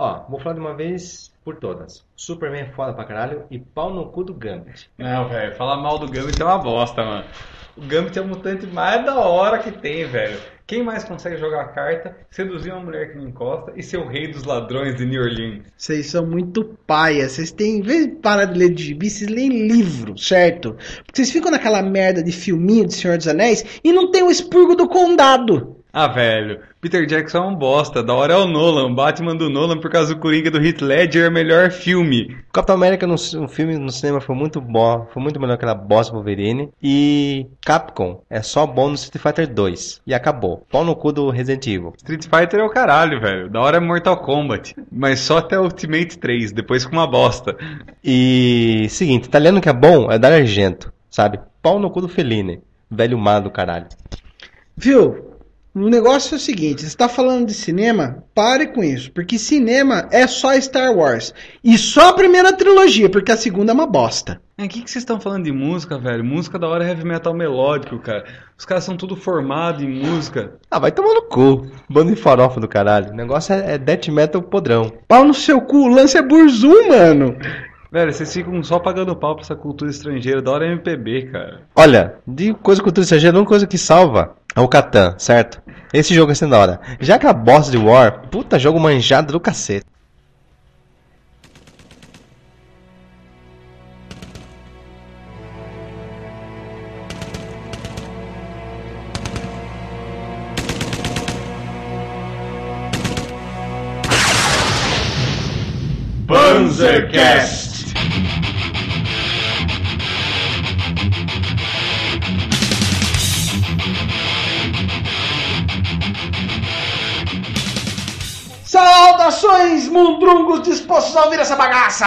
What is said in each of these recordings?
Ó, vou falar de uma vez por todas. Superman é foda pra caralho e pau no cu do Gambit. Não, velho, falar mal do Gambit é uma bosta, mano. O Gambit é o mutante mais da hora que tem, velho. Quem mais consegue jogar carta, seduzir uma mulher que não encosta e ser o rei dos ladrões de New Orleans? Vocês são muito paia. Vocês têm, em vez de parar de ler de gibi, vocês leem livro, certo? Porque vocês ficam naquela merda de filminho de Senhor dos Anéis e não tem o expurgo do condado. Ah, velho, Peter Jackson é um bosta. Da hora é o Nolan. Batman do Nolan por causa do Coringa do Heath Ledger é o melhor filme. Capitão América no, no filme no cinema foi muito bom, foi muito melhor que aquela bosta Wolverine. E Capcom é só bom no Street Fighter 2. E acabou. Pau no cu do Resident Evil. Street Fighter é o caralho, velho. Da hora é Mortal Kombat. Mas só até Ultimate 3, depois com uma bosta. E seguinte, italiano que é bom é Dario Argento, sabe? Pau no cu do Fellini. Velho má do caralho. Viu? O negócio é o seguinte, você está falando de cinema, pare com isso, porque cinema é só Star Wars. E só a primeira trilogia, porque a segunda é uma bosta. É, o que, que vocês estão falando de música, velho? Música da hora é heavy metal melódico, cara. Os caras são tudo formados em música. Ah, vai tomar no cu. Bando de farofa do caralho. O negócio é, é death metal podrão. Pau no seu cu, o lance é burzum, mano. Velho, vocês ficam só pagando pau pra essa cultura estrangeira. Da hora é MPB, cara. Olha, de coisa cultura estrangeira, uma coisa que salva é o Catan, certo? Esse jogo é sendo da hora. Já que a boss de War, puta jogo manjado do cacete. Panzercast. Saudações, mundrungos dispostos a ouvir essa bagaça!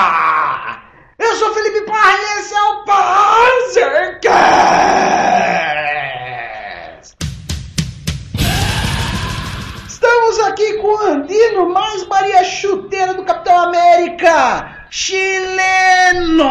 Eu sou Felipe Parra e esse é o Panzercast! Estamos aqui com o Andino, mais Maria Chuteira do Capitão América, chileno!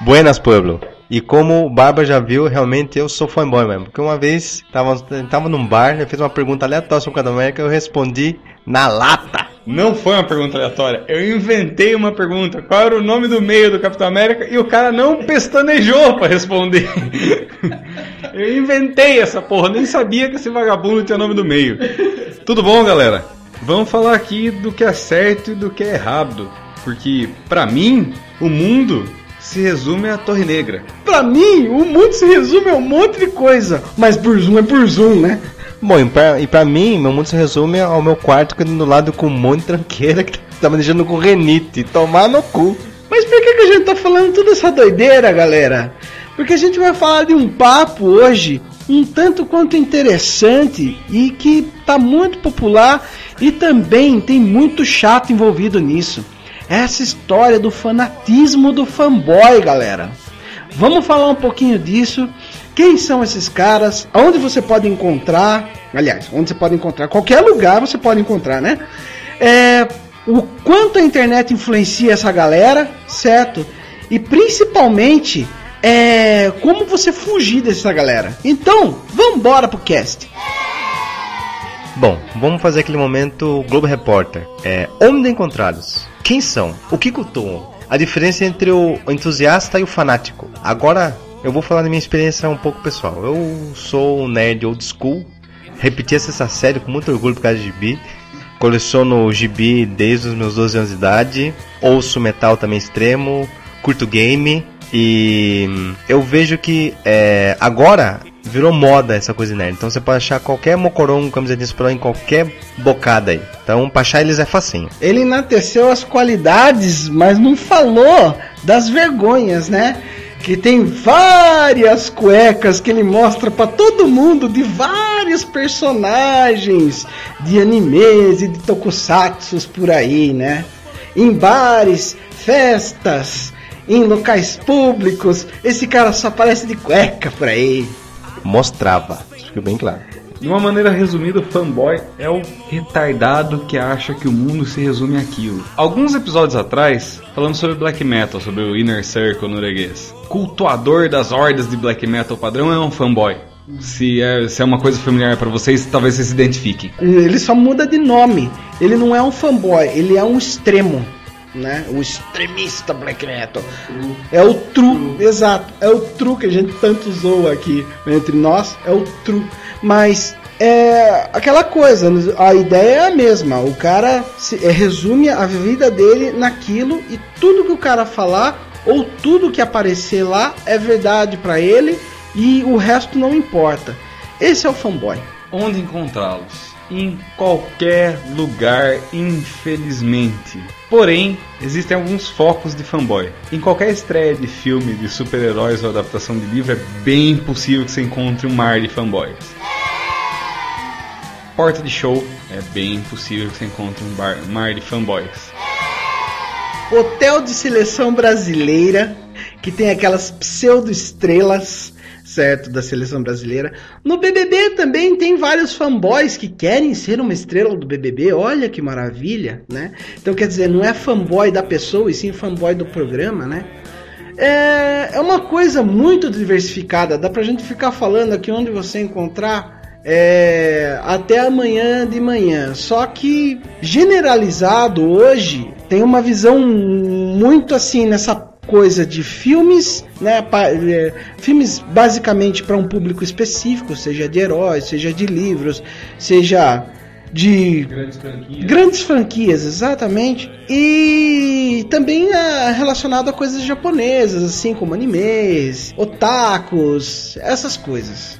Buenas, pueblo. E como o Barba já viu, realmente eu sou fanboy mesmo. Porque uma vez, tava, tava num bar, ele fez uma pergunta aleatória sobre o Capitão América, eu respondi na lata. Não foi uma pergunta aleatória. Eu inventei uma pergunta. Qual era o nome do meio do Capitão América? E o cara não pestanejou pra responder. Eu inventei essa porra. Nem sabia que esse vagabundo tinha nome do meio. Tudo bom, galera? Vamos falar aqui do que é certo e do que é errado. Porque, pra mim, o mundo se resume à Torre Negra. Pra mim, o mundo se resume a um monte de coisa, mas burzum é burzum, né? Bom, e pra, e pra mim, meu mundo se resume ao meu quarto que do lado com um monte de tranqueira que tá me deixando com renite. Tomar no cu. Mas por que, que a gente tá falando toda essa doideira, galera? Porque a gente vai falar de um papo hoje um tanto quanto interessante e que tá muito popular e também tem muito chato envolvido nisso. Essa história do fanatismo do fanboy, galera. Vamos falar um pouquinho disso. Quem são esses caras? Aonde você pode encontrar? Aliás, onde você pode encontrar? Qualquer lugar você pode encontrar, né? É, o quanto a internet influencia essa galera, certo? E principalmente, é, como você fugir dessa galera. Então, vamos embora pro cast. Bom, vamos fazer aquele momento Globo Repórter. É, onde encontrados? Quem são? O que cultuam? A diferença entre o entusiasta e o fanático. Agora, eu vou falar da minha experiência um pouco pessoal. Eu sou um nerd old school. Repeti essa série com muito orgulho por causa de gibi. Coleciono gibi desde os meus 12 anos de idade. Ouço metal também extremo. Curto game. E eu vejo que é, agora virou moda essa coisa nerd. Então você pode achar qualquer mocorongo, camiseta de em qualquer bocada aí. Então pra achar eles é facinho. Ele enalteceu as qualidades, mas não falou das vergonhas, né? Que tem várias cuecas que ele mostra para todo mundo de vários personagens de animes e de tokusatsus por aí, né? Em bares, festas, em locais públicos, esse cara só aparece de cueca por aí. Mostrava, isso fica bem claro. De uma maneira resumida, o fanboy é o retardado que acha que o mundo se resume àquilo. Alguns episódios atrás, falamos sobre black metal, sobre o Inner Circle norueguês. Cultuador das hordas de black metal padrão é um fanboy. Se é, se é uma coisa familiar para vocês, talvez vocês se identifiquem. Ele só muda de nome. Ele não é um fanboy, ele é um extremo. Né? O extremista black metal. É o true, exato. É o true que a gente tanto zoa aqui entre nós. É o true. Mas é aquela coisa, a ideia é a mesma. O cara se, é, resume a vida dele naquilo e tudo que o cara falar ou tudo que aparecer lá é verdade para ele e o resto não importa. Esse é o fanboy. Onde encontrá-los? Em qualquer lugar, infelizmente. Porém, existem alguns focos de fanboy. Em qualquer estreia de filme de super-heróis ou adaptação de livro, é bem possível que você encontre um mar de fanboys. Porta de show, é bem possível que você encontre um bar, mar de fanboys. Hotel de seleção brasileira, que tem aquelas pseudo-estrelas certo, da seleção brasileira. No BBB também tem vários fanboys que querem ser uma estrela do BBB. Olha que maravilha, né? Então quer dizer, não é fanboy da pessoa e sim fanboy do programa, né? É, é uma coisa muito diversificada. Dá pra gente ficar falando aqui onde você encontrar é, até amanhã de manhã. Só que generalizado hoje tem uma visão muito assim nessa coisa de filmes, né, é, filmes basicamente para um público específico, seja de heróis, seja de livros, seja de grandes franquias, grandes franquias exatamente, e também é, relacionado a coisas japonesas, assim como animes, otakus, essas coisas.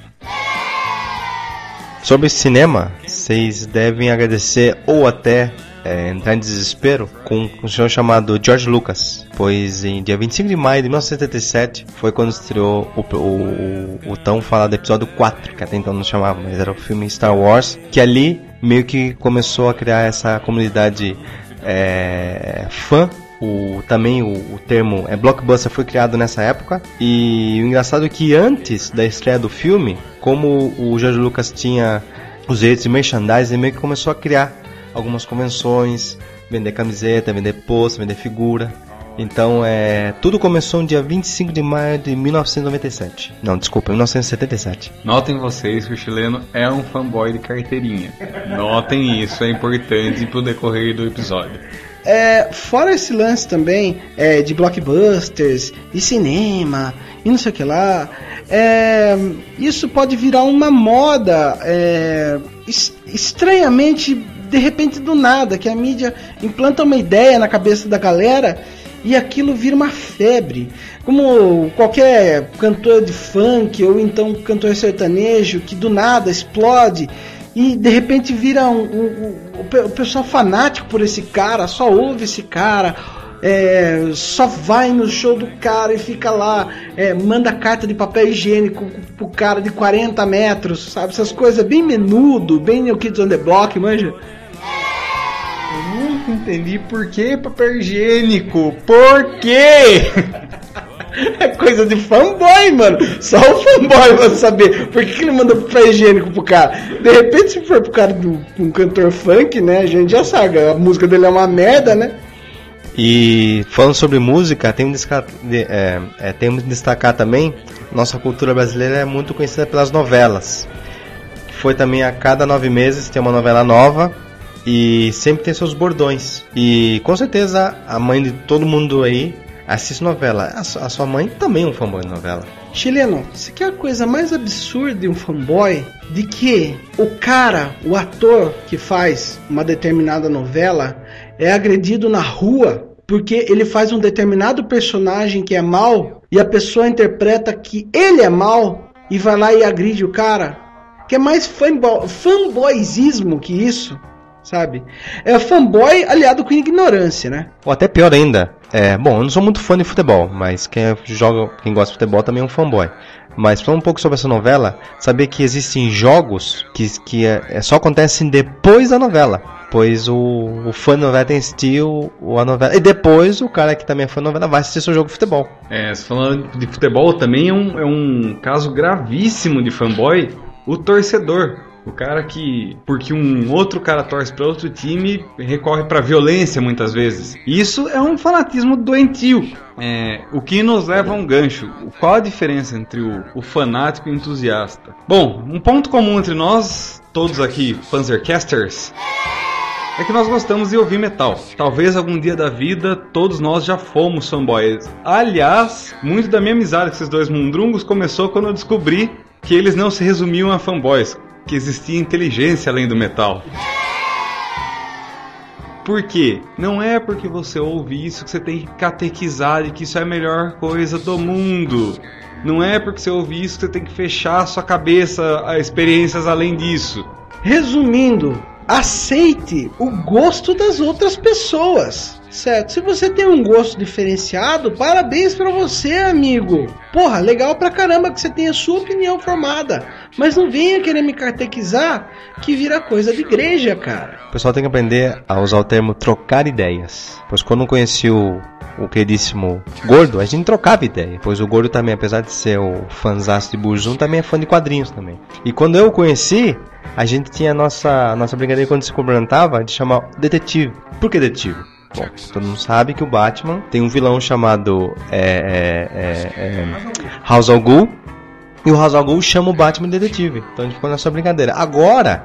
Sobre cinema, vocês devem agradecer ou até é, entrar em desespero com um senhor chamado George Lucas, pois em dia 25 de maio de 1977 foi quando estreou o, o, o, o tão falado episódio 4, que até então não chamava, mas era o filme Star Wars, que ali meio que começou a criar essa comunidade é, fã. O, também o, o, termo é blockbuster foi criado nessa época. E o engraçado é que antes da estreia do filme, como o George Lucas tinha os direitos de merchandising, ele meio que começou a criar algumas convenções, vender camiseta, vender pôster, vender figura. Então, é, tudo começou no dia 25 de maio de 1997. Não, desculpa, 1977. Notem vocês que o chileno é um fanboy de carteirinha. Notem isso, é importante pro decorrer do episódio. É, fora esse lance também é, de blockbusters e cinema e não sei o que lá, é, isso pode virar uma moda é, estranhamente de repente do nada, que a mídia implanta uma ideia na cabeça da galera e aquilo vira uma febre. Como qualquer cantor de funk ou então cantor sertanejo que do nada explode e de repente vira um, um, um, o pessoal fanático por esse cara, só ouve esse cara, é, só vai no show do cara e fica lá, é, manda carta de papel higiênico pro cara de 40 metros, sabe? Essas coisas bem menudo, bem New Kids on the Block, manja? Nunca entendi por que papel higiênico. Por quê? É coisa de fanboy, mano. Só o fanboy vai saber. Por que, ele manda papel higiênico pro cara? De repente, se for pro cara de um cantor funk, né? A gente já sabe. A música dele é uma merda, né? E falando sobre música, tem que é, é, temos que destacar também nossa cultura brasileira é muito conhecida pelas novelas. Foi também a cada nove meses tem uma novela nova e sempre tem seus bordões. E com certeza a mãe de todo mundo aí assiste novela. A, sua mãe também é um fanboy de novela. Chileno, você quer a coisa mais absurda de um fanboy? De que o cara, o ator que faz uma determinada novela é agredido na rua porque ele faz um determinado personagem que é mal e a pessoa interpreta que ele é mal e vai lá e agride o cara. Que é mais fanboy, fanboyismo que isso sabe? É fanboy aliado com ignorância, né? Ou até pior ainda. É, bom, eu não sou muito fã de futebol, mas quem joga, quem gosta de futebol também é um fanboy. Mas falando um pouco sobre essa novela, saber que existem jogos que, que é, é só acontecem depois da novela. Pois o, o fã da novela tem assistir o, a novela. E depois o cara que também é fã da novela vai assistir seu jogo de futebol. É, falando de futebol também é um, é um caso gravíssimo de fanboy o torcedor. O cara que, porque um outro cara torce para outro time, recorre para violência muitas vezes. Isso é um fanatismo doentio. É, o que nos leva a um gancho. Qual a diferença entre o, o fanático e o entusiasta? Bom, um ponto comum entre nós, todos aqui, Panzercasters, é que nós gostamos de ouvir metal. Talvez algum dia da vida todos nós já fomos fanboys. Aliás, muito da minha amizade com esses dois mundrungos começou quando eu descobri que eles não se resumiam a fanboys, que existia inteligência além do metal. Por quê? Não é porque você ouve isso que você tem que catequizar e que isso é a melhor coisa do mundo. Não é porque você ouve isso que você tem que fechar sua cabeça a experiências além disso. Resumindo, aceite o gosto das outras pessoas. Certo, se você tem um gosto diferenciado, parabéns para você, amigo. Porra, legal pra caramba que você tenha sua opinião formada. Mas não venha querer me catequizar que vira coisa de igreja, cara. O pessoal tem que aprender a usar o termo trocar ideias. Pois quando eu conheci o, o queridíssimo Gordo, a gente trocava ideia. Pois o Gordo também, apesar de ser o fanzaço de Burzum, também é fã de quadrinhos também. E quando eu o conheci, a gente tinha a nossa, a nossa brincadeira quando se cumprimentava de chamar detetive. Por que detetive? Bom, todo mundo sabe que o Batman tem um vilão chamado é, é, é, é House al Ghul, e o House al Ghul chama o Batman de detetive. Então a gente ficou nessa brincadeira. Agora,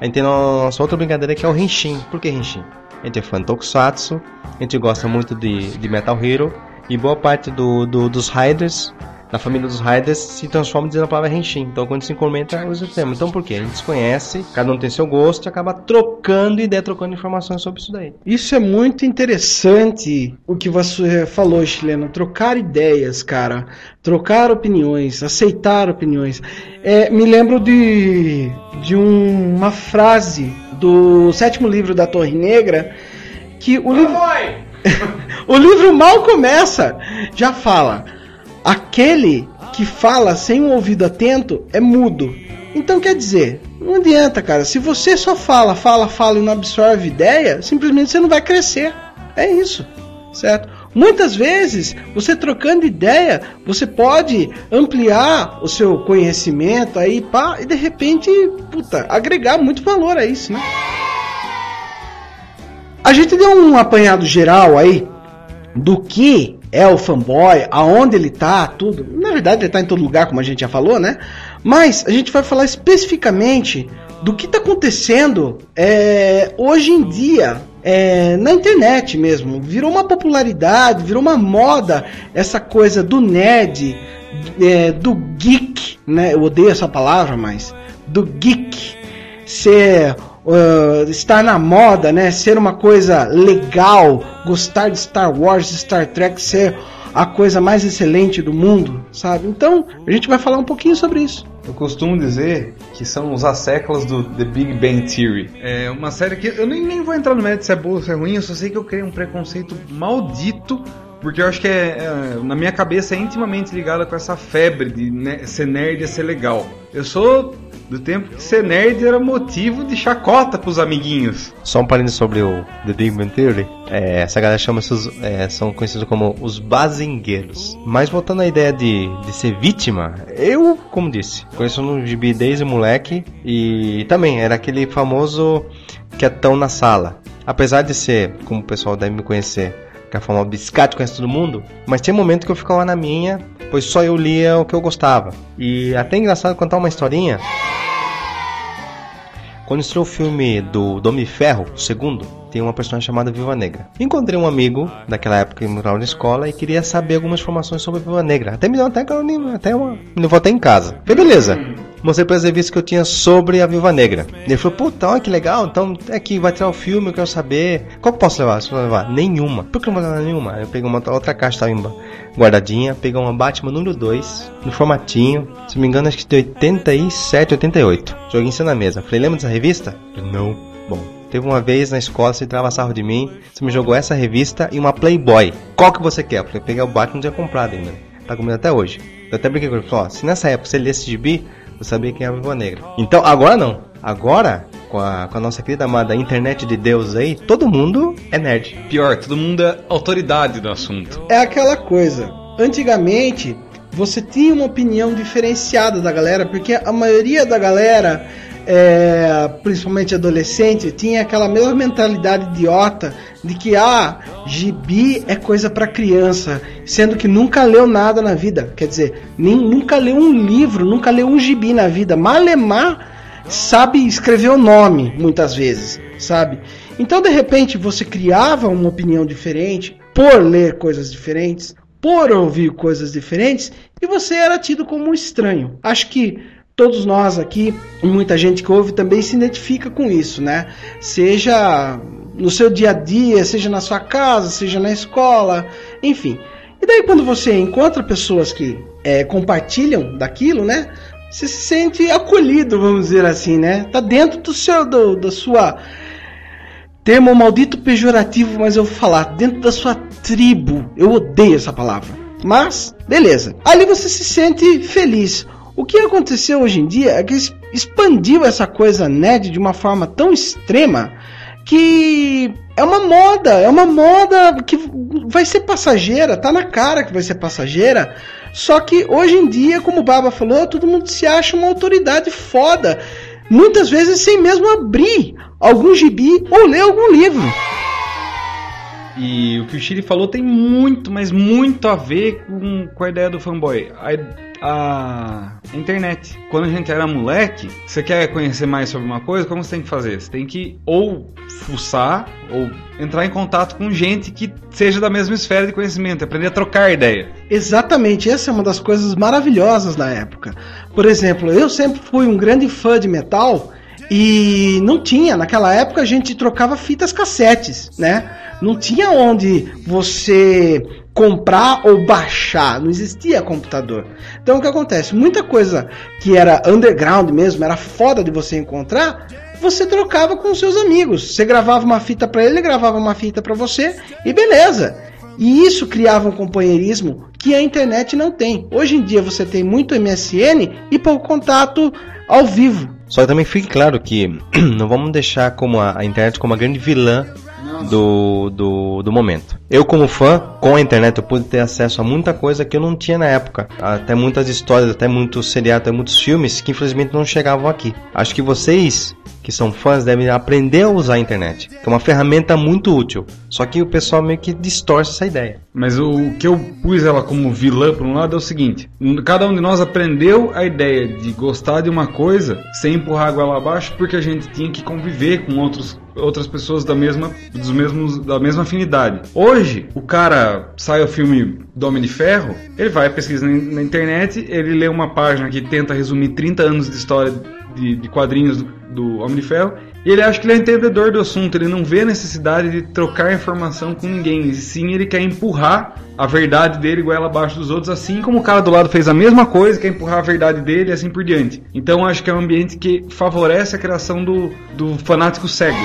a gente tem nossa outra brincadeira que é o Henshin. Por que Henshin? A gente é fã de Tokusatsu, a gente gosta muito de, de Metal Hero, e boa parte do, do dos Riders na família dos Riders se transforma dizendo a palavra Henshin. Então quando se comenta, usa o termo. Então por quê? A gente desconhece, cada um tem seu gosto e acaba trocando ideia, trocando informações sobre isso daí. Isso é muito interessante o que você falou, chileno. Trocar ideias, cara. Trocar opiniões, aceitar opiniões. É, me lembro de, de um, uma frase do sétimo livro da Torre Negra que o livro. o livro mal começa, já fala aquele que fala sem um ouvido atento é mudo. Então quer dizer, não adianta, cara. Se você só fala, fala, fala e não absorve ideia, simplesmente você não vai crescer. É isso, certo? Muitas vezes, você trocando ideia, você pode ampliar o seu conhecimento aí, pá, e de repente, puta, agregar muito valor a isso, né? A gente deu um apanhado geral aí do que é o fanboy, aonde ele tá, tudo. Na verdade, ele tá em todo lugar, como a gente já falou, né? Mas a gente vai falar especificamente do que está acontecendo é, hoje em dia é, na internet mesmo. Virou uma popularidade, virou uma moda essa coisa do nerd, é, do geek, né? Eu odeio essa palavra, mas do geek ser uh, estar na moda, né? Ser uma coisa legal, gostar de Star Wars, Star Trek, ser a coisa mais excelente do mundo, sabe? Então, a gente vai falar um pouquinho sobre isso. Eu costumo dizer que são os asséculos do The Big Bang Theory. É uma série que eu nem, nem vou entrar no mérito se é boa ou se é ruim, eu só sei que eu criei um preconceito maldito porque eu acho que é, é, na minha cabeça é intimamente ligada com essa febre de né, ser nerd e ser legal. Eu sou do tempo que ser nerd era motivo de chacota pros amiguinhos. Só um parênteses sobre o The Big Bang Theory. É, essa galera chama -se, é, são conhecidos como os bazingueiros. Mas voltando à ideia de, de ser vítima, eu, como disse, conheço no gibi desde moleque e também era aquele famoso quietão na sala. Apesar de ser, como o pessoal deve me conhecer, que é a forma biscate conhece todo mundo, mas tinha momento que eu ficava na minha, pois só eu lia o que eu gostava. E até engraçado contar uma historinha. Quando estreou o filme do Dom Ferro, o segundo, tem uma personagem chamada Viva Negra. Encontrei um amigo daquela época que morava na escola e queria saber algumas informações sobre a Viva Negra. Até me deu até, até uma. Levou até em casa. Falei, beleza. Mostrei para as revistas que eu tinha sobre a Viva Negra. Ele falou, puta, olha que legal, então é que vai tirar o filme, eu quero saber. Qual que posso levar? Vai levar? Nenhuma. Por que não vou levar nenhuma? Eu peguei uma outra caixa, tava guardadinha, peguei uma Batman número 2, no formatinho, se não me engano, acho que de 87, 88. Joguei em cima na mesa. Falei, lembra dessa revista? Não. Bom, Teve uma vez na escola, você tirava sarro de mim, você me jogou essa revista e uma Playboy. Qual que você quer? Eu falei, peguei o Batman, não tinha comprado ainda. Tá comigo até hoje. Eu até brinquei com ele, falou, se nessa época você lê esse gibi, eu sabia quem é a Viva Negra. Então, agora não. Agora, com a, com a nossa querida amada internet de Deus aí, todo mundo é nerd. Pior, todo mundo é autoridade do assunto. É aquela coisa. Antigamente, você tinha uma opinião diferenciada da galera, porque a maioria da galera é, principalmente adolescente, tinha aquela mesma mentalidade idiota de que ah, gibi é coisa para criança, sendo que nunca leu nada na vida. Quer dizer, nem, nunca leu um livro, nunca leu um gibi na vida. Malemar sabe escrever o nome, muitas vezes, sabe? Então, de repente, você criava uma opinião diferente por ler coisas diferentes, por ouvir coisas diferentes, e você era tido como um estranho. Acho que todos nós aqui, muita gente que ouve também se identifica com isso, né? Seja no seu dia a dia, seja na sua casa, seja na escola, enfim. E daí quando você encontra pessoas que é, compartilham daquilo, né? Você se sente acolhido, vamos dizer assim, né? Tá dentro do seu, do, da sua termo maldito pejorativo, mas eu vou falar dentro da sua tribo. Eu odeio essa palavra. Mas, beleza. Ali você se sente feliz. O que aconteceu hoje em dia é que expandiu essa coisa nerd de uma forma tão extrema que é uma moda, é uma moda que vai ser passageira, tá na cara que vai ser passageira. Só que hoje em dia, como o Baba falou, todo mundo se acha uma autoridade foda. Muitas vezes sem mesmo abrir algum gibi ou ler algum livro. E o que o Chile falou tem muito, mas muito a ver com, com a ideia do fanboy. A, a internet. Quando a gente era moleque, você quer conhecer mais sobre uma coisa, como você tem que fazer? Você tem que ou fuçar ou entrar em contato com gente que seja da mesma esfera de conhecimento, aprender a trocar ideia. Exatamente, essa é uma das coisas maravilhosas da época. Por exemplo, eu sempre fui um grande fã de metal e não tinha, naquela época a gente trocava fitas cassetes, né? Não tinha onde você comprar ou baixar, não existia computador. Então o que acontece? Muita coisa que era underground mesmo, era foda de você encontrar, você trocava com seus amigos. Você gravava uma fita para ele, ele gravava uma fita para você e beleza. E isso criava um companheirismo que a internet não tem. Hoje em dia você tem muito MSN e pouco contato ao vivo. Só que também fique claro que não vamos deixar como a, a internet como a grande vilã do, do, do momento. Eu, como fã, com a internet, eu pude ter acesso a muita coisa que eu não tinha na época. Até muitas histórias, até muitos seriados, até muitos filmes que infelizmente não chegavam aqui. Acho que vocês que são fãs devem aprender a usar a internet. É uma ferramenta muito útil. Só que o pessoal meio que distorce essa ideia. Mas o que eu pus ela como vilã por um lado é o seguinte: cada um de nós aprendeu a ideia de gostar de uma coisa sem empurrar a goela abaixo porque a gente tinha que conviver com outros outras pessoas da mesma, dos mesmos, da mesma afinidade. Hoje, o cara sai o filme do Homem de Ferro, ele vai pesquisar na, na internet, ele lê uma página que tenta resumir 30 anos de história de, de quadrinhos do, do Homem de Ferro e ele acha que ele é entendedor do assunto, ele não vê a necessidade de trocar informação com ninguém, e sim ele quer empurrar a verdade dele igual abaixo dos outros, assim como o cara do lado fez a mesma coisa, quer empurrar a verdade dele e assim por diante. Então acho que é um ambiente que favorece a criação do, do fanático cego.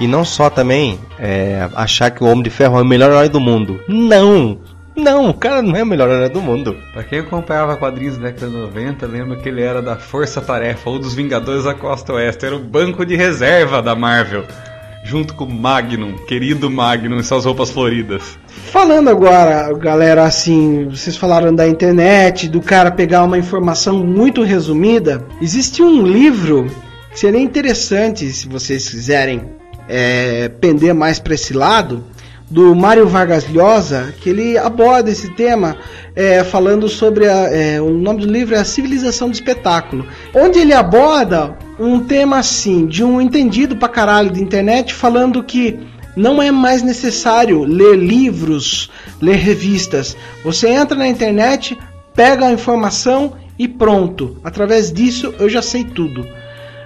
E não só também é, achar que o Homem de Ferro é o melhor herói do mundo. Não! Não, o cara não é o melhor herói do mundo. Pra quem acompanhava quadrinhos da década de 90, lembra que ele era da Força Tarefa ou dos Vingadores da Costa Oeste. Era o banco de reserva da Marvel. Junto com o Magnum, querido Magnum e suas roupas floridas. Falando agora, galera, assim, vocês falaram da internet, do cara pegar uma informação muito resumida. Existe um livro que seria interessante se vocês quiserem é, pender mais para esse lado, do Mário Vargas Llosa, que ele aborda esse tema é, falando sobre a, é, o nome do livro é A Civilização do Espetáculo, onde ele aborda um tema assim de um entendido pra caralho de internet falando que não é mais necessário ler livros, ler revistas. Você entra na internet, pega a informação e pronto. Através disso eu já sei tudo.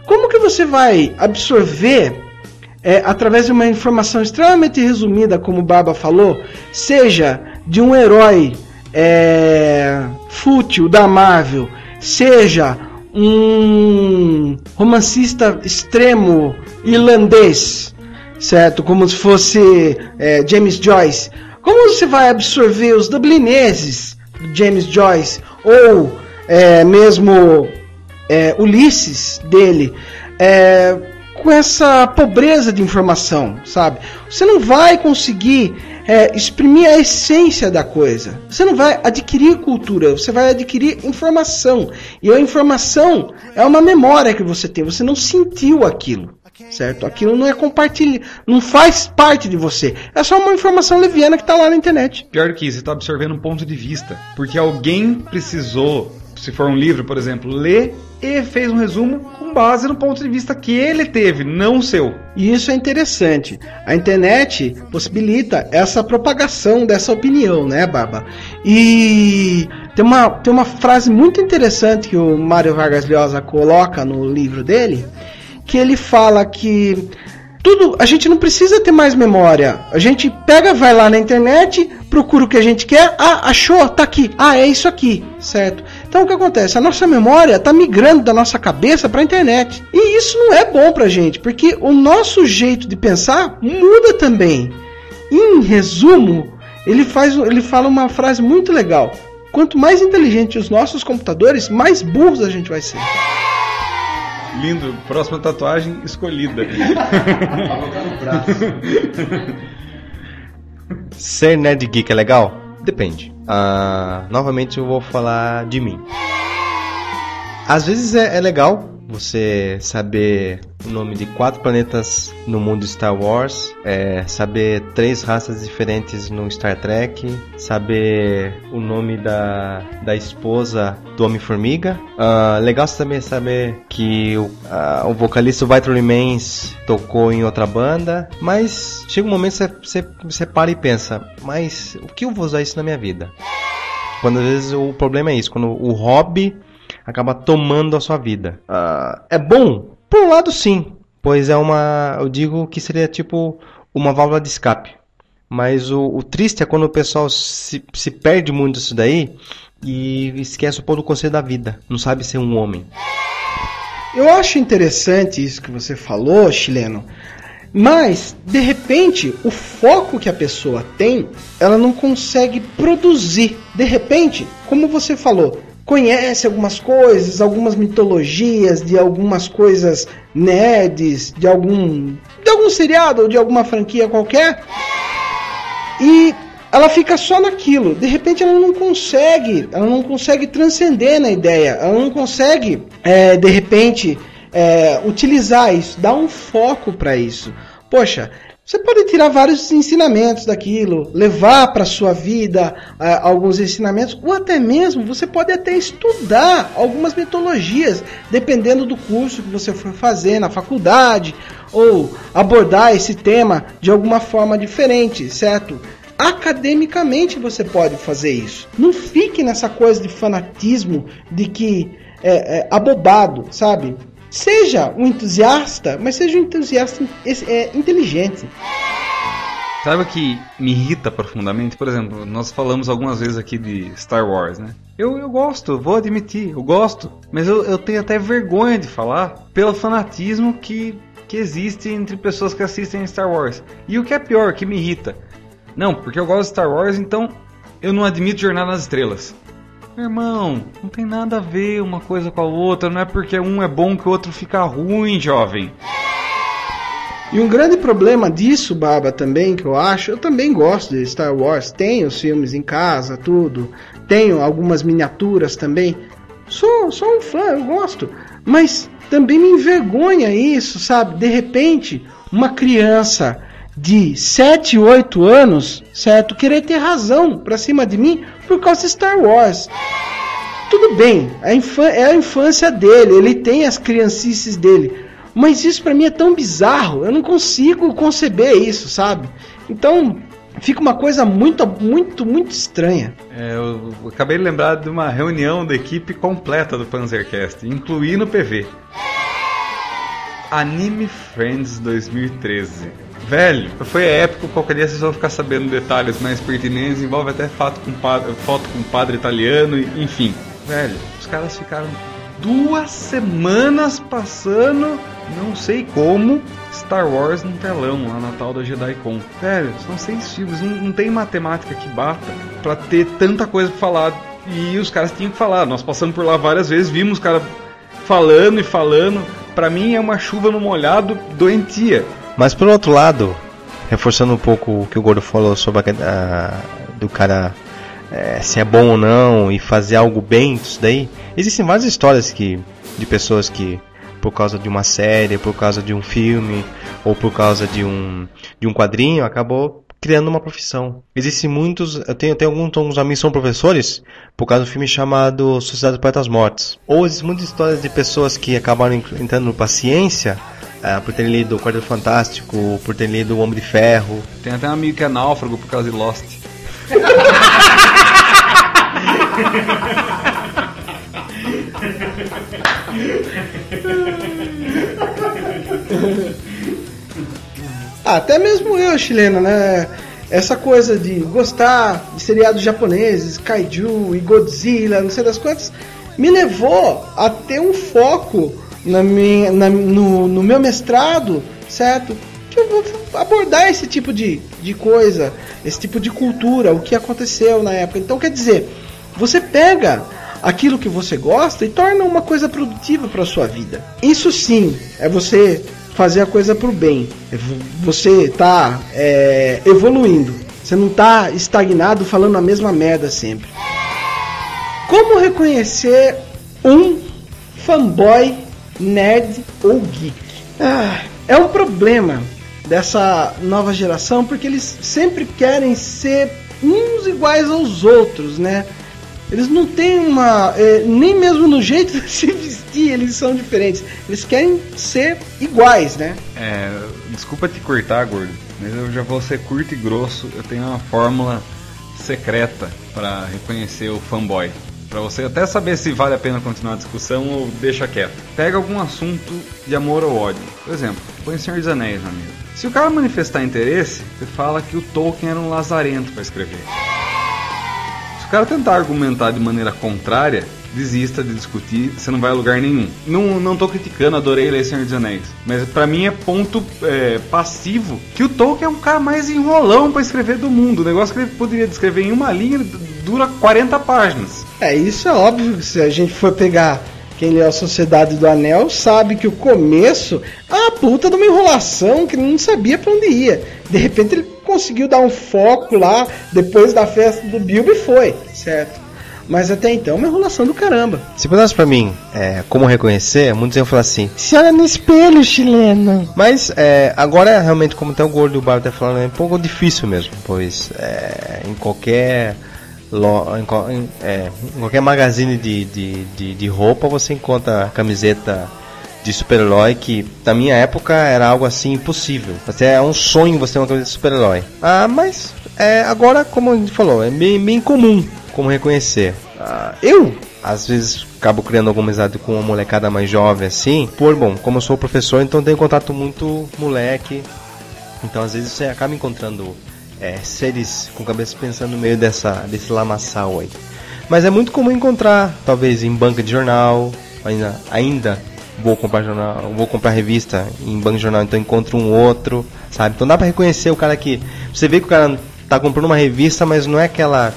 Como que você vai absorver é, através de uma informação extremamente resumida, como o Baba falou, seja de um herói é, fútil da Marvel, seja um romancista extremo irlandês, certo? Como se fosse é, James Joyce. Como você vai absorver os dublineses do James Joyce ou é, mesmo é, Ulisses dele? Com essa pobreza de informação, sabe? Você não vai conseguir é, exprimir a essência da coisa. Você não vai adquirir cultura, você vai adquirir informação. E a informação é uma memória que você tem, você não sentiu aquilo. Certo? Aquilo não é compartilhar, não faz parte de você. É só uma informação leviana que está lá na internet. Pior que isso, você está absorvendo um ponto de vista. Porque alguém precisou, se for um livro, por exemplo, ler e fez um resumo com base no ponto de vista que ele teve, não o seu. E isso é interessante. A internet possibilita essa propagação dessa opinião, né, Baba? E tem uma, tem uma frase muito interessante que o Mário Vargas Llosa coloca no livro dele, que ele fala que tudo, a gente não precisa ter mais memória. A gente pega, vai lá na internet, procura o que a gente quer, ah, achou, tá aqui. Ah, é isso aqui, certo? Então o que acontece? A nossa memória está migrando da nossa cabeça para a internet. E isso não é bom para a gente, porque o nosso jeito de pensar muda também. Em resumo, ele faz, ele fala uma frase muito legal. Quanto mais inteligentes os nossos computadores, mais burros a gente vai ser. Lindo. Próxima tatuagem escolhida. Ser nerd geek é legal? Depende. Uh, novamente eu vou falar de mim. Às vezes é, é legal você saber o nome de quatro planetas no mundo Star Wars, é, saber três raças diferentes no Star Trek, saber o nome da, da esposa do Homem-Formiga. Uh, legal também saber que o, uh, o vocalista Vitor Remains tocou em outra banda, mas chega um momento que você para e pensa, mas o que eu vou usar isso na minha vida? Quando às vezes o problema é isso, quando o hobby acaba tomando a sua vida. Uh, é bom? Por um lado, sim. Pois é uma. Eu digo que seria tipo uma válvula de escape. Mas o, o triste é quando o pessoal se, se perde muito isso daí e esquece o pôr do conselho da vida. Não sabe ser um homem. Eu acho interessante isso que você falou, chileno. Mas, de repente, o foco que a pessoa tem, ela não consegue produzir. De repente, como você falou, conhece algumas coisas, algumas mitologias de algumas coisas nerds, de algum de algum seriado ou de alguma franquia qualquer. E ela fica só naquilo. De repente ela não consegue, ela não consegue transcender na ideia, ela não consegue, é, de repente, é, utilizar isso, dar um foco para isso. Poxa, você pode tirar vários ensinamentos daquilo, levar para sua vida uh, alguns ensinamentos, ou até mesmo você pode até estudar algumas mitologias, dependendo do curso que você for fazer na faculdade, ou abordar esse tema de alguma forma diferente, certo? Academicamente você pode fazer isso. Não fique nessa coisa de fanatismo, de que é, é abobado, sabe? Seja um entusiasta, mas seja um entusiasta é, inteligente. Sabe o que me irrita profundamente? Por exemplo, nós falamos algumas vezes aqui de Star Wars, né? Eu, eu gosto, vou admitir, eu gosto. Mas eu, eu tenho até vergonha de falar pelo fanatismo que, que existe entre pessoas que assistem Star Wars. E o que é pior, que me irrita. Não, porque eu gosto de Star Wars, então eu não admito Jornada nas Estrelas. Irmão, não tem nada a ver uma coisa com a outra, não é porque um é bom que o outro fica ruim, jovem. E um grande problema disso, Baba, também, que eu acho, eu também gosto de Star Wars, tenho os filmes em casa, tudo, tenho algumas miniaturas também. Sou, sou um fã, eu gosto. Mas também me envergonha isso, sabe? De repente, uma criança de 7, 8 anos, certo? Querer ter razão pra cima de mim por causa de Star Wars. Tudo bem, a é a infância dele, ele tem as criancices dele. Mas isso para mim é tão bizarro, eu não consigo conceber isso, sabe? Então, fica uma coisa muito, muito, muito estranha. É, eu acabei de lembrar de uma reunião da equipe completa do Panzercast, incluindo o PV. Anime Friends 2013. Velho, foi a época, qualquer dia vocês vão ficar sabendo detalhes mais pertinentes, envolve até foto com padre, foto com padre italiano, enfim. Velho, os caras ficaram duas semanas passando, não sei como, Star Wars no telão, lá na tal da JediCon. Velho, são seis filmes, não, não tem matemática que bata para ter tanta coisa pra falar. E os caras tinham que falar. Nós passamos por lá várias vezes, vimos os caras falando e falando. Pra mim é uma chuva no molhado doentia. Mas por outro lado, reforçando um pouco o que o Gordo falou sobre a, do cara é, se é bom ou não e fazer algo bem isso daí. Existem várias histórias que de pessoas que por causa de uma série, por causa de um filme ou por causa de um de um quadrinho acabou criando uma profissão. Existem muitos, eu tenho, tenho alguns, alguns amigos são professores por causa do filme chamado Sociedade dos Poetas Mortos. Ou existem muitas histórias de pessoas que acabaram entrando para ciência uh, por ter lido o Quarteto Fantástico, por ter lido O Homem de Ferro. Tem até um amigo que é náufrago por causa de Lost. Ah, até mesmo eu, chileno, né? Essa coisa de gostar de seriados japoneses, kaiju e Godzilla, não sei das quantas, me levou a ter um foco na minha, na, no, no meu mestrado, certo? Que eu vou abordar esse tipo de, de coisa, esse tipo de cultura, o que aconteceu na época. Então, quer dizer, você pega aquilo que você gosta e torna uma coisa produtiva para sua vida. Isso sim é você fazer a coisa para o bem. É você tá é, evoluindo. Você não tá estagnado falando a mesma merda sempre. Como reconhecer um fanboy, nerd ou geek? Ah, é um problema dessa nova geração porque eles sempre querem ser uns iguais aos outros, né? Eles não têm uma. É, nem mesmo no jeito de se vestir, eles são diferentes. Eles querem ser iguais, né? É. Desculpa te cortar, gordo, mas eu já vou ser curto e grosso. Eu tenho uma fórmula secreta para reconhecer o fanboy. Para você até saber se vale a pena continuar a discussão ou deixa quieto. Pega algum assunto de amor ou ódio. Por exemplo, põe Senhor dos Anéis na mesa. Se o cara manifestar interesse, você fala que o Tolkien era um lazarento para escrever cara tentar argumentar de maneira contrária, desista de discutir, você não vai a lugar nenhum. Não, não tô criticando, adorei ler Senhor dos Anéis. Mas para mim é ponto é, passivo que o Tolkien é um cara mais enrolão para escrever do mundo. O negócio que ele poderia descrever em uma linha dura 40 páginas. É, isso é óbvio que se a gente for pegar quem lê a Sociedade do Anel sabe que o começo é uma puta de uma enrolação que não sabia para onde ia. De repente ele conseguiu dar um foco lá depois da festa do Bilbo e foi, certo? Mas até então, uma enrolação do caramba. Se perguntasse pra mim é, como reconhecer, muitos iam falar assim: Se olha no espelho, chileno. Mas é, agora, realmente, como até o Gordo e o Barba tá falando, é um pouco difícil mesmo. Pois é, em qualquer. Em, é, em qualquer magazine de, de, de, de roupa você encontra camiseta de super-herói que na minha época era algo assim impossível. Até é um sonho você ter uma coisa de super-herói. Ah, mas é, agora, como a gente falou, é bem, bem comum como reconhecer. Ah, eu às vezes acabo criando alguma amizade com uma molecada mais jovem assim. Por bom, como eu sou professor, então tenho contato muito moleque. Então às vezes você acaba encontrando é, seres com cabeça pensando no meio dessa desse lamaçal aí. Mas é muito comum encontrar, talvez em banca de jornal, ainda, ainda vou comprar jornal, vou comprar revista em banco de jornal, então encontro um outro, sabe? Então dá para reconhecer o cara que você vê que o cara tá comprando uma revista, mas não é aquela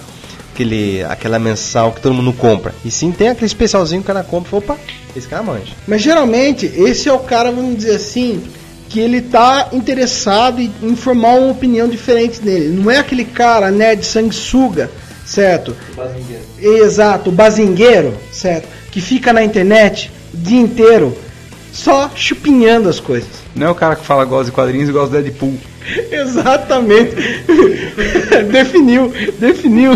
aquele aquela mensal que todo mundo compra. E sim tem aquele especialzinho que o cara compra, e opa, esse cara manja. Mas geralmente esse é o cara, vamos dizer assim, que ele tá interessado em formar uma opinião diferente dele. Não é aquele cara nerd sanguessuga, certo? O bazingueiro. Exato, o bazingueiro, certo? Que fica na internet o dia inteiro só chupinhando as coisas. Não é o cara que fala gosta de quadrinhos e gosta de Deadpool. Exatamente. definiu, definiu.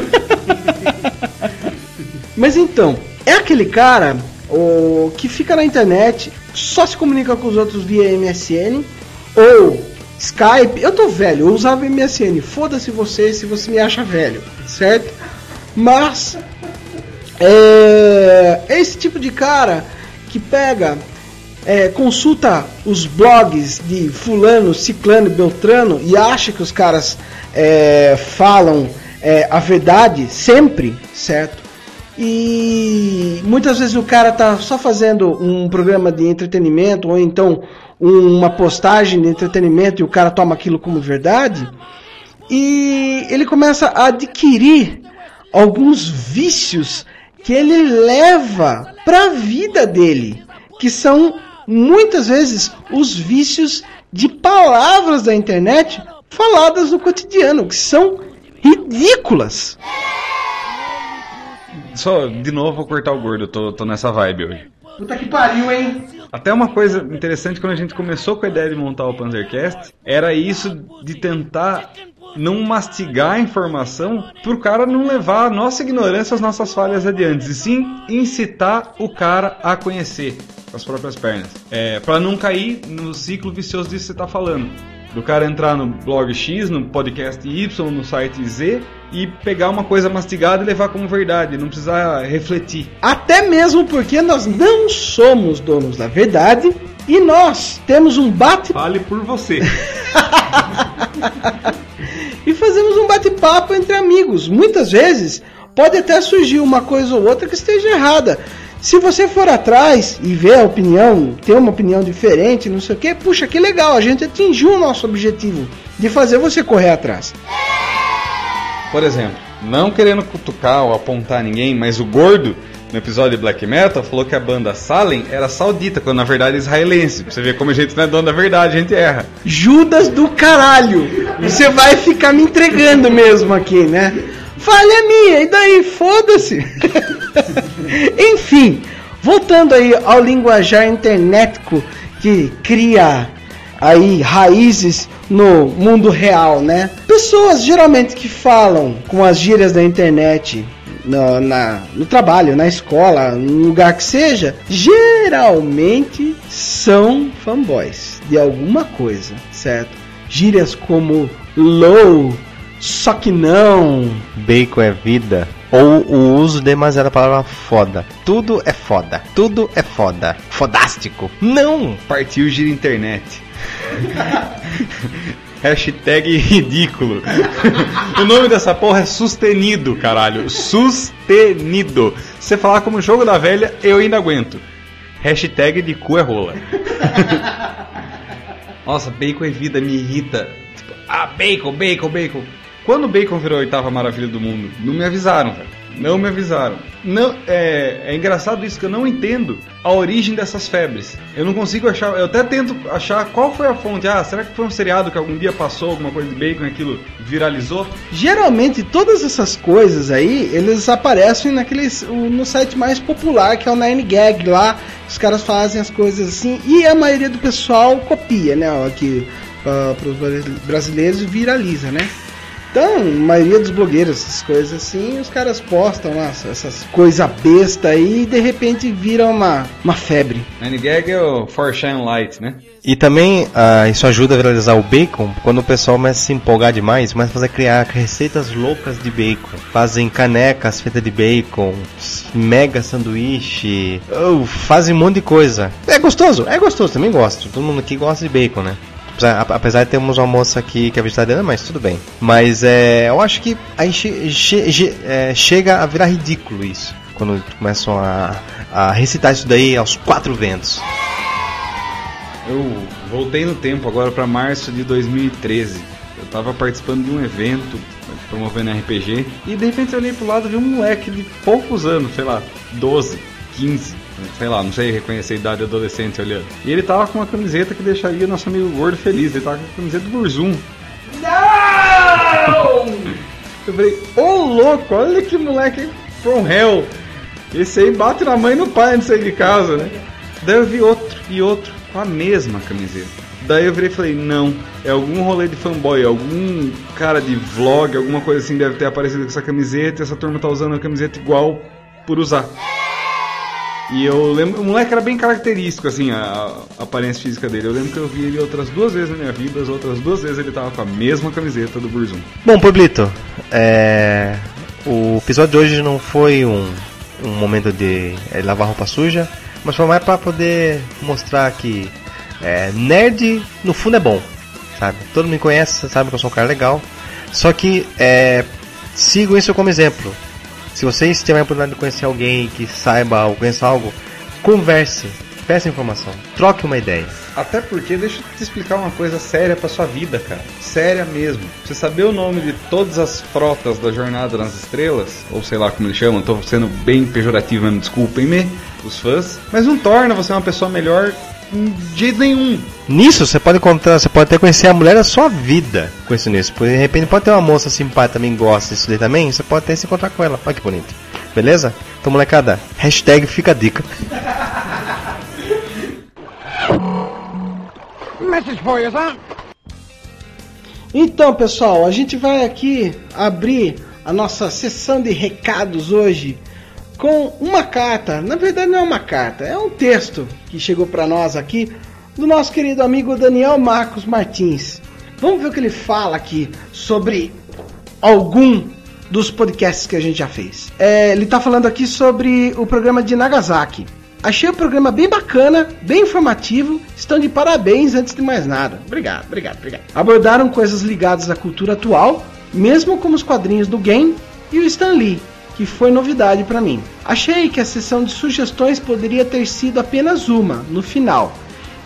Mas então, é aquele cara o, que fica na internet, só se comunica com os outros via MSN ou Skype. Eu tô velho, eu usava MSN. Foda-se você se você me acha velho, certo? Mas é, é esse tipo de cara que pega, é, consulta os blogs de fulano, ciclano, beltrano e acha que os caras é, falam é, a verdade sempre, certo? E muitas vezes o cara tá só fazendo um programa de entretenimento ou então uma postagem de entretenimento e o cara toma aquilo como verdade e ele começa a adquirir alguns vícios que ele leva para a vida dele, que são muitas vezes os vícios de palavras da internet faladas no cotidiano, que são ridículas. Só, de novo, vou cortar o gordo, tô, tô nessa vibe hoje. Puta que pariu, hein? Até uma coisa interessante quando a gente começou com a ideia de montar o Panzercast era isso de tentar não mastigar a informação pro cara não levar a nossa ignorância, as nossas falhas adiante, e sim incitar o cara a conhecer as próprias pernas. É, para não cair no ciclo vicioso disso que você tá falando. Do cara entrar no blog X, no podcast Y, no site Z e pegar uma coisa mastigada e levar como verdade, não precisar refletir. Até mesmo porque nós não somos donos da verdade e nós temos um bate Fale por você. e fazemos um bate-papo entre amigos. Muitas vezes pode até surgir uma coisa ou outra que esteja errada. Se você for atrás e ver a opinião, ter uma opinião diferente, não sei o que, puxa, que legal, a gente atingiu o nosso objetivo de fazer você correr atrás. Por exemplo, não querendo cutucar ou apontar ninguém, mas o gordo no episódio de Black Metal falou que a banda Salem era saudita, quando na verdade é israelense. Você ver como a gente não é dono da verdade, a gente erra. Judas do caralho! Você vai ficar me entregando mesmo aqui, né? Falha minha, e daí? Foda-se! Enfim, voltando aí ao linguajar internetico que cria aí raízes no mundo real, né? Pessoas geralmente que falam com as gírias da internet no, na, no trabalho, na escola, no lugar que seja, geralmente são fanboys de alguma coisa, certo? Gírias como low, só que não, Bacon é vida. Ou o uso demasiado da palavra foda. Tudo é foda. Tudo é foda. Fodástico. Não! Partiu gira internet. Hashtag ridículo. o nome dessa porra é sustenido, caralho. Sustenido. Se você falar como jogo da velha, eu ainda aguento. Hashtag de cu é rola. Nossa, bacon é vida, me irrita. Tipo, ah, bacon, bacon, bacon. Quando o bacon virou a oitava maravilha do mundo, não me avisaram, velho. Não me avisaram. Não, é, é engraçado isso que eu não entendo a origem dessas febres. Eu não consigo achar. Eu até tento achar qual foi a fonte. Ah, será que foi um seriado que algum dia passou alguma coisa de bacon e aquilo viralizou? Geralmente todas essas coisas aí, eles aparecem naqueles no site mais popular que é o 9gag lá. Os caras fazem as coisas assim e a maioria do pessoal copia, né? Aqui uh, para os brasileiros viraliza, né? Então, a maioria dos blogueiros, essas coisas assim, os caras postam lá essas coisas besta aí e de repente vira uma, uma febre. Nine Gag é o For Shine Light, né? E também ah, isso ajuda a viralizar o bacon quando o pessoal começa a se empolgar demais, começa a fazer criar receitas loucas de bacon. Fazem canecas feitas de bacon, mega sanduíche, oh, fazem um monte de coisa. É gostoso, é gostoso, também gosto. Todo mundo aqui gosta de bacon, né? Apesar, apesar de termos uma moça aqui que é vegetariana, mas tudo bem. Mas é, eu acho que aí che, che, che, é, chega a virar ridículo isso. Quando começam a, a recitar isso daí aos quatro ventos. Eu voltei no tempo agora para março de 2013. Eu tava participando de um evento promovendo RPG e de repente eu olhei pro lado e vi um moleque de poucos anos, sei lá, 12, 15, sei lá, não sei reconhecer a idade adolescente olhando. E ele tava com uma camiseta que deixaria nosso amigo gordo feliz. Ele tava com a camiseta do Burzum. Não! Eu falei, ô oh, louco, olha que moleque from hell. Esse aí bate na mãe e no pai antes de sair de casa, né? Daí eu vi outro e outro com a mesma camiseta. Daí eu virei e falei, não, é algum rolê de fanboy, algum cara de vlog, alguma coisa assim deve ter aparecido com essa camiseta e essa turma tá usando a camiseta igual por usar. E eu lembro, o moleque era bem característico, assim, a, a, aparência física dele. Eu lembro que eu vi ele outras duas vezes na minha vida, as outras duas vezes ele tava com a mesma camiseta do Burzum. Bom, Pablito, é... o episódio de hoje não foi um, um momento de é, lavar roupa suja, mas foi mais para poder mostrar que é, nerd no fundo é bom, sabe? Todo mundo me conhece, sabe que eu sou um cara legal. Só que é, isso como exemplo. Se vocês tiverem a oportunidade de conhecer alguém que saiba ou conheça algo, converse, peça informação, troque uma ideia. Até porque, deixa eu te explicar uma coisa séria pra sua vida, cara. Séria mesmo. Você saber o nome de todas as frotas da Jornada nas Estrelas, ou sei lá como eles chamam, tô sendo bem pejorativo mesmo, desculpem-me, os fãs, mas não torna você uma pessoa melhor de jeito nenhum. Nisso você pode encontrar, você pode até conhecer a mulher da sua vida com isso nisso. Por de repente pode ter uma moça simpática também gosta disso daí também, você pode até se encontrar com ela. Olha que bonito. Beleza? Então molecada, hashtag fica a dica. Message for you, son. Então, pessoal, a gente vai aqui abrir a nossa sessão de recados hoje com uma carta. Na verdade, não é uma carta, é um texto que chegou para nós aqui do nosso querido amigo Daniel Marcos Martins. Vamos ver o que ele fala aqui sobre algum dos podcasts que a gente já fez. É, ele está falando aqui sobre o programa de Nagasaki. Achei o programa bem bacana, bem informativo. Estão de parabéns antes de mais nada. Obrigado, obrigado, obrigado. Abordaram coisas ligadas à cultura atual, mesmo como os quadrinhos do game e o Stan Lee, que foi novidade para mim. Achei que a sessão de sugestões poderia ter sido apenas uma, no final,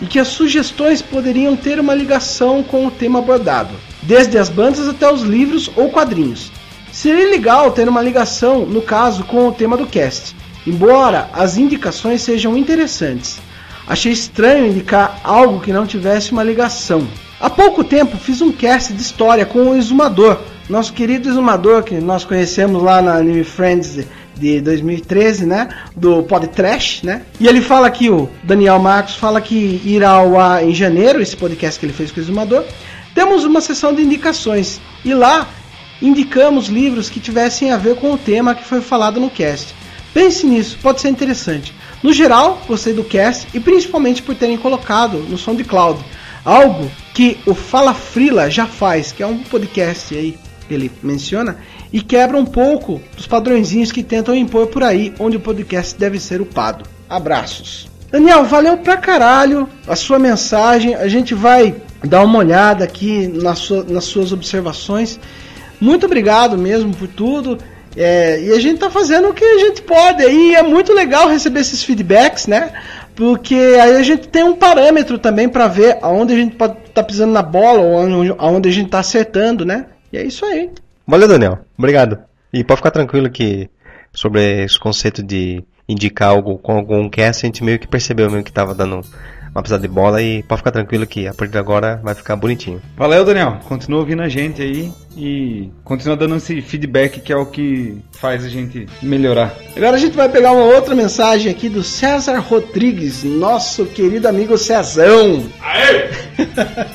e que as sugestões poderiam ter uma ligação com o tema abordado, desde as bandas até os livros ou quadrinhos. Seria legal ter uma ligação, no caso, com o tema do cast Embora as indicações sejam interessantes, achei estranho indicar algo que não tivesse uma ligação. Há pouco tempo fiz um cast de história com o Exumador, nosso querido Exumador que nós conhecemos lá na Anime Friends de 2013, né? Do Pod Trash, né? E ele fala aqui, o Daniel Marcos fala que irá ao ar em janeiro, esse podcast que ele fez com o Exumador. Temos uma sessão de indicações e lá indicamos livros que tivessem a ver com o tema que foi falado no cast. Pense nisso, pode ser interessante. No geral, gostei do cast e principalmente por terem colocado no SoundCloud algo que o Fala Frila já faz, que é um podcast aí que ele menciona e quebra um pouco dos padrõezinhos que tentam impor por aí onde o podcast deve ser upado. Abraços. Daniel, valeu pra caralho a sua mensagem. A gente vai dar uma olhada aqui nas, nas suas observações. Muito obrigado mesmo por tudo. É, e a gente tá fazendo o que a gente pode. E é muito legal receber esses feedbacks, né? Porque aí a gente tem um parâmetro também para ver aonde a gente pode tá pisando na bola ou aonde a gente tá acertando, né? E é isso aí. Valeu, Daniel. Obrigado. E pode ficar tranquilo que sobre esse conceito de indicar algo com algum cast, a gente meio que percebeu meio que tava dando uma pisada de bola e pode ficar tranquilo que a partir de agora vai ficar bonitinho. Valeu, Daniel. Continua ouvindo a gente aí e continua dando esse feedback que é o que faz a gente melhorar. Agora a gente vai pegar uma outra mensagem aqui do César Rodrigues, nosso querido amigo Cezão. Aê!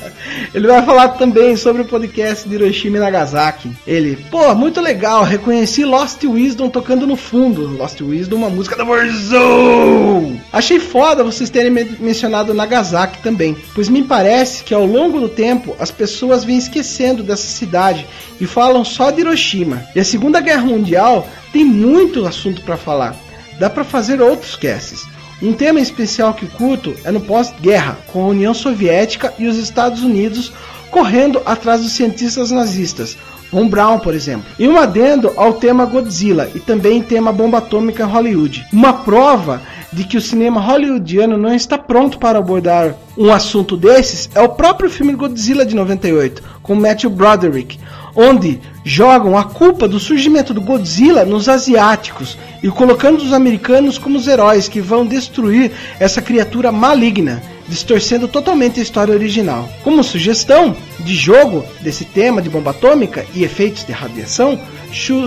Ele vai falar também sobre o podcast de Hiroshima e Nagasaki. Ele, pô, muito legal, reconheci Lost Wisdom tocando no fundo. Lost Wisdom, uma música da Warzone. Achei foda vocês terem mencionado Nagasaki também, pois me parece que ao longo do tempo as pessoas vêm esquecendo dessa cidade e falam só de Hiroshima. E a Segunda Guerra Mundial tem muito assunto para falar. Dá para fazer outros casts. Um tema especial que curto é no pós-guerra, com a União Soviética e os Estados Unidos correndo atrás dos cientistas nazistas, Von Braun, por exemplo. E um adendo ao tema Godzilla e também tema bomba atômica Hollywood. Uma prova de que o cinema hollywoodiano não está pronto para abordar um assunto desses é o próprio filme Godzilla de 98, com Matthew Broderick, onde jogam a culpa do surgimento do Godzilla nos asiáticos e colocando os americanos como os heróis que vão destruir essa criatura maligna, distorcendo totalmente a história original. Como sugestão de jogo desse tema de bomba atômica e efeitos de radiação,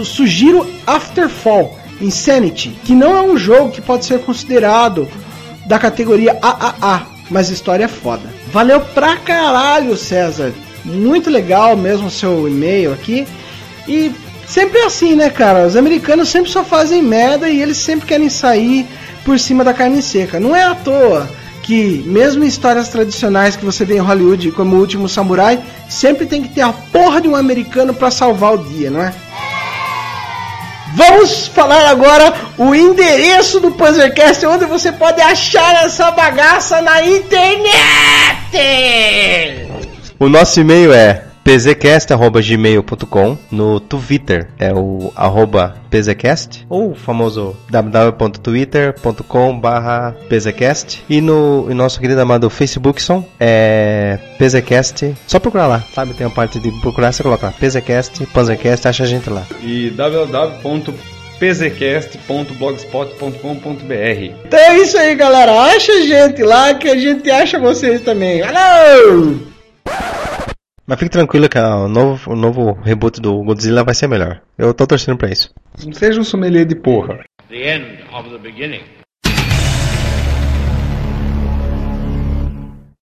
sugiro Afterfall Insanity, que não é um jogo que pode ser considerado da categoria AAA, mas história é foda. Valeu pra caralho, César. Muito legal mesmo o seu e-mail aqui. E sempre é assim, né, cara? Os americanos sempre só fazem merda e eles sempre querem sair por cima da carne seca. Não é à toa que, mesmo em histórias tradicionais que você vê em Hollywood, como o último samurai, sempre tem que ter a porra de um americano para salvar o dia, não é? Vamos falar agora o endereço do Panzercast, onde você pode achar essa bagaça na internet. O nosso e-mail é pzcast.gmail.com no Twitter é o arroba pzcast ou o famoso www.twitter.com barra pzcast e no, no nosso querido amado Facebook são é pzcast só procurar lá, sabe? Tem a parte de procurar, você coloca lá pzcast, panzercast, acha a gente lá e www pzcast.blogspot.com.br. Então é isso aí, galera. Acha a gente lá que a gente acha vocês também. Valeu! Mas fique tranquilo que o novo, o novo reboot do Godzilla vai ser melhor. Eu tô torcendo pra isso. Não seja um sommelier de porra. the end of the beginning.